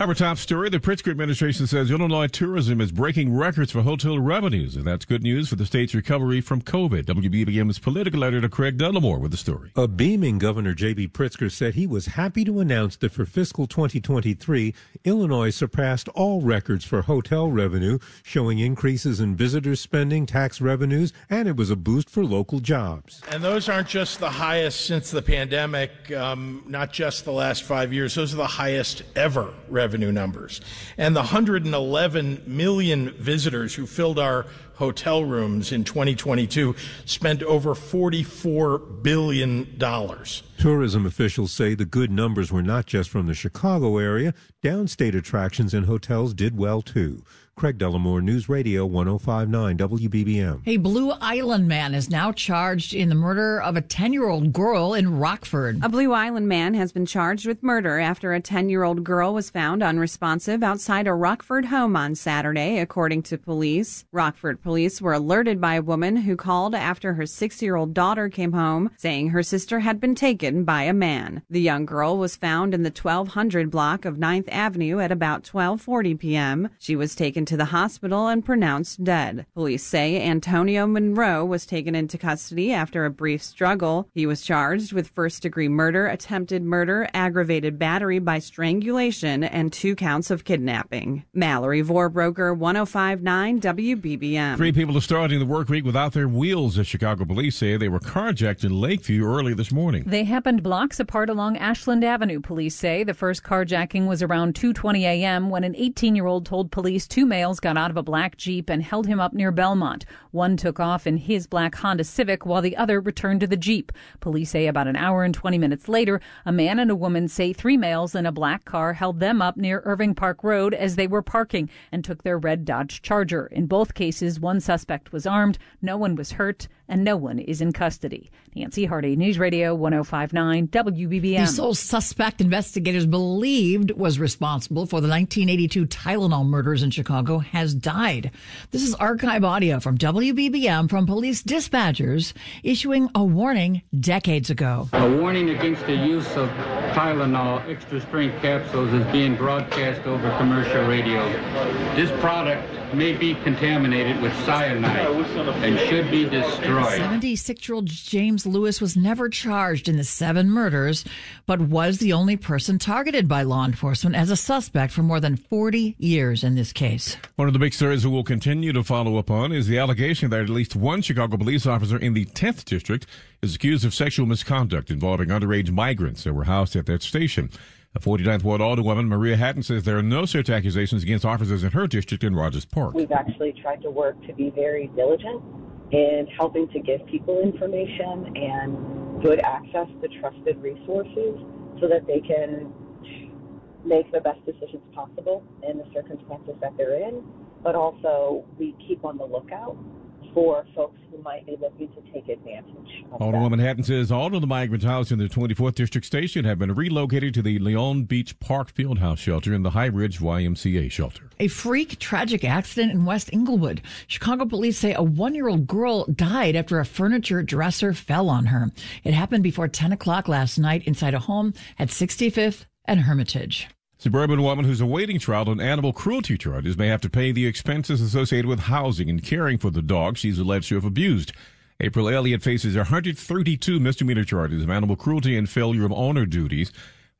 Our top story the Pritzker administration says Illinois tourism is breaking records for hotel revenues, and that's good news for the state's recovery from COVID. WBBM's political editor Craig Dellimore with the story. A beaming Governor J.B. Pritzker said he was happy to announce that for fiscal 2023, Illinois surpassed all records for hotel revenue, showing increases in visitor spending, tax revenues, and it was a boost for local jobs. And those aren't just the highest since the pandemic, um, not just the last five years, those are the highest ever revenue numbers. And the 111 million visitors who filled our hotel rooms in 2022 spent over $44 billion. Tourism officials say the good numbers were not just from the Chicago area. Downstate attractions and hotels did well too. Craig Dellimore, News Radio 1059 WBBM. A Blue Island man is now charged in the murder of a 10 year old girl in Rockford. A Blue Island man has been charged with murder after a 10 year old girl was found unresponsive outside a Rockford home on Saturday, according to police. Rockford police were alerted by a woman who called after her six year old daughter came home, saying her sister had been taken by a man. The young girl was found in the 1200 block of 9th Avenue at about 1240 p.m. She was taken to the hospital and pronounced dead. Police say Antonio Monroe was taken into custody after a brief struggle. He was charged with first degree murder, attempted murder, aggravated battery by strangulation, and two counts of kidnapping. Mallory Vorbroker, 1059 WBBM. Three people are starting the work week without their wheels, as Chicago police say. They were carjacked in Lakeview early this morning. They happened blocks apart along Ashland Avenue, police say. The first carjacking was around 2.20 a.m. when an 18-year-old told police two males got out of a black Jeep and held him up near Belmont. One took off in his black Honda Civic while the other returned to the Jeep. Police say about an hour and 20 minutes later, a man and a woman say three males in a black car held them up near Irving Park Road as they were parking and took their red Dodge Charger. In both cases, one suspect was armed, no one was hurt, and no one is in custody. Nancy Hardy, News Radio 1059 WBBM. The sole suspect investigators believed was responsible for the 1982 Tylenol murders in Chicago has died. This is archive audio from WBBM from police dispatchers issuing a warning decades ago. A warning against the use of Tylenol extra strength capsules is being broadcast over commercial radio. This product may be contaminated with cyanide and should be destroyed. 76 year old James Lewis was never charged in the seven murders, but was the only person targeted by law enforcement as a suspect for more than 40 years in this case. One of the big stories that we'll continue to follow up on is the allegation that at least one Chicago police officer in the 10th district is accused of sexual misconduct involving underage migrants that were housed at that station. A 49th Ward Alderwoman, Maria Hadden, says there are no such accusations against officers in her district in Rogers Park. We've actually tried to work to be very diligent in helping to give people information and good access to trusted resources so that they can make the best decisions possible in the circumstances that they're in. But also, we keep on the lookout for folks who might be looking to take advantage. Of Alderwoman Hadden says all of the migrant housed in the 24th District Station have been relocated to the Leone Beach Park Fieldhouse Shelter and the High Ridge YMCA Shelter. A freak tragic accident in West Englewood. Chicago police say a one year old girl died after a furniture dresser fell on her. It happened before 10 o'clock last night inside a home at 65th and Hermitage. Suburban woman who's awaiting trial on animal cruelty charges may have to pay the expenses associated with housing and caring for the dog she's alleged to have abused. April Elliott faces 132 misdemeanor charges of animal cruelty and failure of owner duties.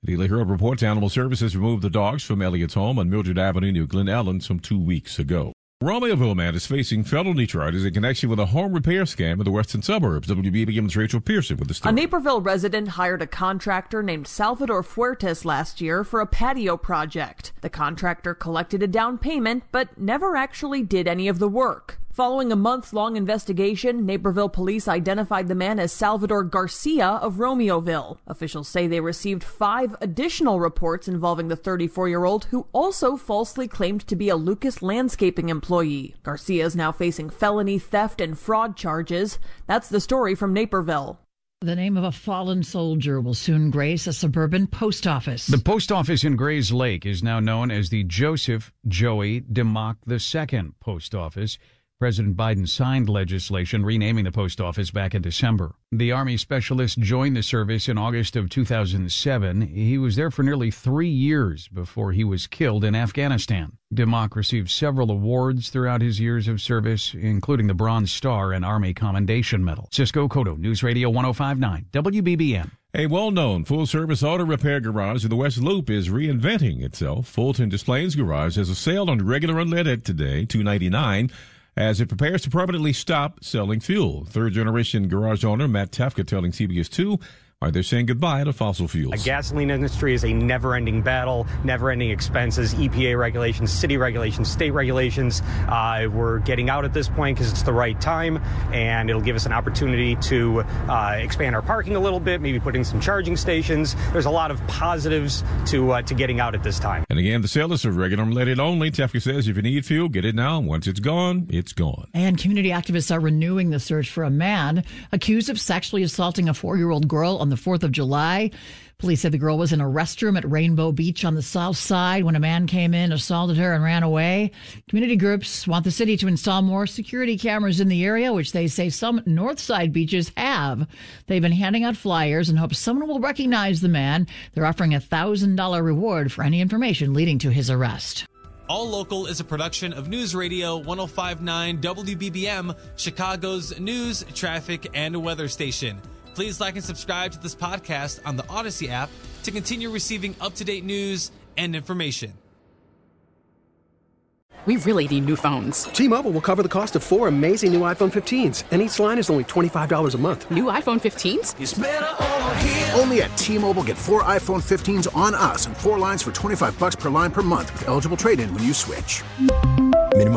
The Daily Herald reports Animal Services removed the dogs from Elliott's home on Mildred Avenue near Glen Ellyn some two weeks ago. Romeoville man is facing felony charges in connection with a home repair scam in the western suburbs. WBBM's Rachel Pearson with the story. A Naperville resident hired a contractor named Salvador Fuertes last year for a patio project. The contractor collected a down payment, but never actually did any of the work. Following a month long investigation, Naperville police identified the man as Salvador Garcia of Romeoville. Officials say they received five additional reports involving the 34 year old who also falsely claimed to be a Lucas landscaping employee. Garcia is now facing felony theft and fraud charges. That's the story from Naperville. The name of a fallen soldier will soon grace a suburban post office. The post office in Grayslake is now known as the Joseph Joey DeMock II Post Office. President Biden signed legislation renaming the post office back in December. The Army specialist joined the service in August of 2007. He was there for nearly three years before he was killed in Afghanistan. DeMock received several awards throughout his years of service, including the Bronze Star and Army Commendation Medal. Cisco Cotto, News Radio 1059, WBBM. A well-known full-service auto repair garage in the West Loop is reinventing itself. Fulton Displays Garage has a sale on regular unleaded today, 299 as it prepares to permanently stop selling fuel. Third generation garage owner Matt Tefka telling CBS 2 why they're saying goodbye to fossil fuels. A gasoline industry is a never ending battle, never ending expenses, EPA regulations, city regulations, state regulations. Uh, we're getting out at this point because it's the right time and it'll give us an opportunity to uh, expand our parking a little bit, maybe put in some charging stations. There's a lot of positives to, uh, to getting out at this time. And again, the sale is for regular unleaded only. Tefka says if you need fuel, get it now. Once it's gone, it's gone. And community activists are renewing the search for a man accused of sexually assaulting a four year old girl on the 4th of July. Police said the girl was in a restroom at Rainbow Beach on the south side when a man came in, assaulted her, and ran away. Community groups want the city to install more security cameras in the area, which they say some north side beaches have. They've been handing out flyers and hope someone will recognize the man. They're offering a $1,000 reward for any information leading to his arrest. All Local is a production of News Radio 1059 WBBM, Chicago's news, traffic, and weather station. Please like and subscribe to this podcast on the Audacy app to continue receiving up to date news and information. We really need new phones. T Mobile will cover the cost of four amazing new iPhone 15s, and each line is only $25 a month. New iPhone 15s? Only at T Mobile get four iPhone 15s on us and four lines for 25 bucks per line per month with eligible trade in when you switch.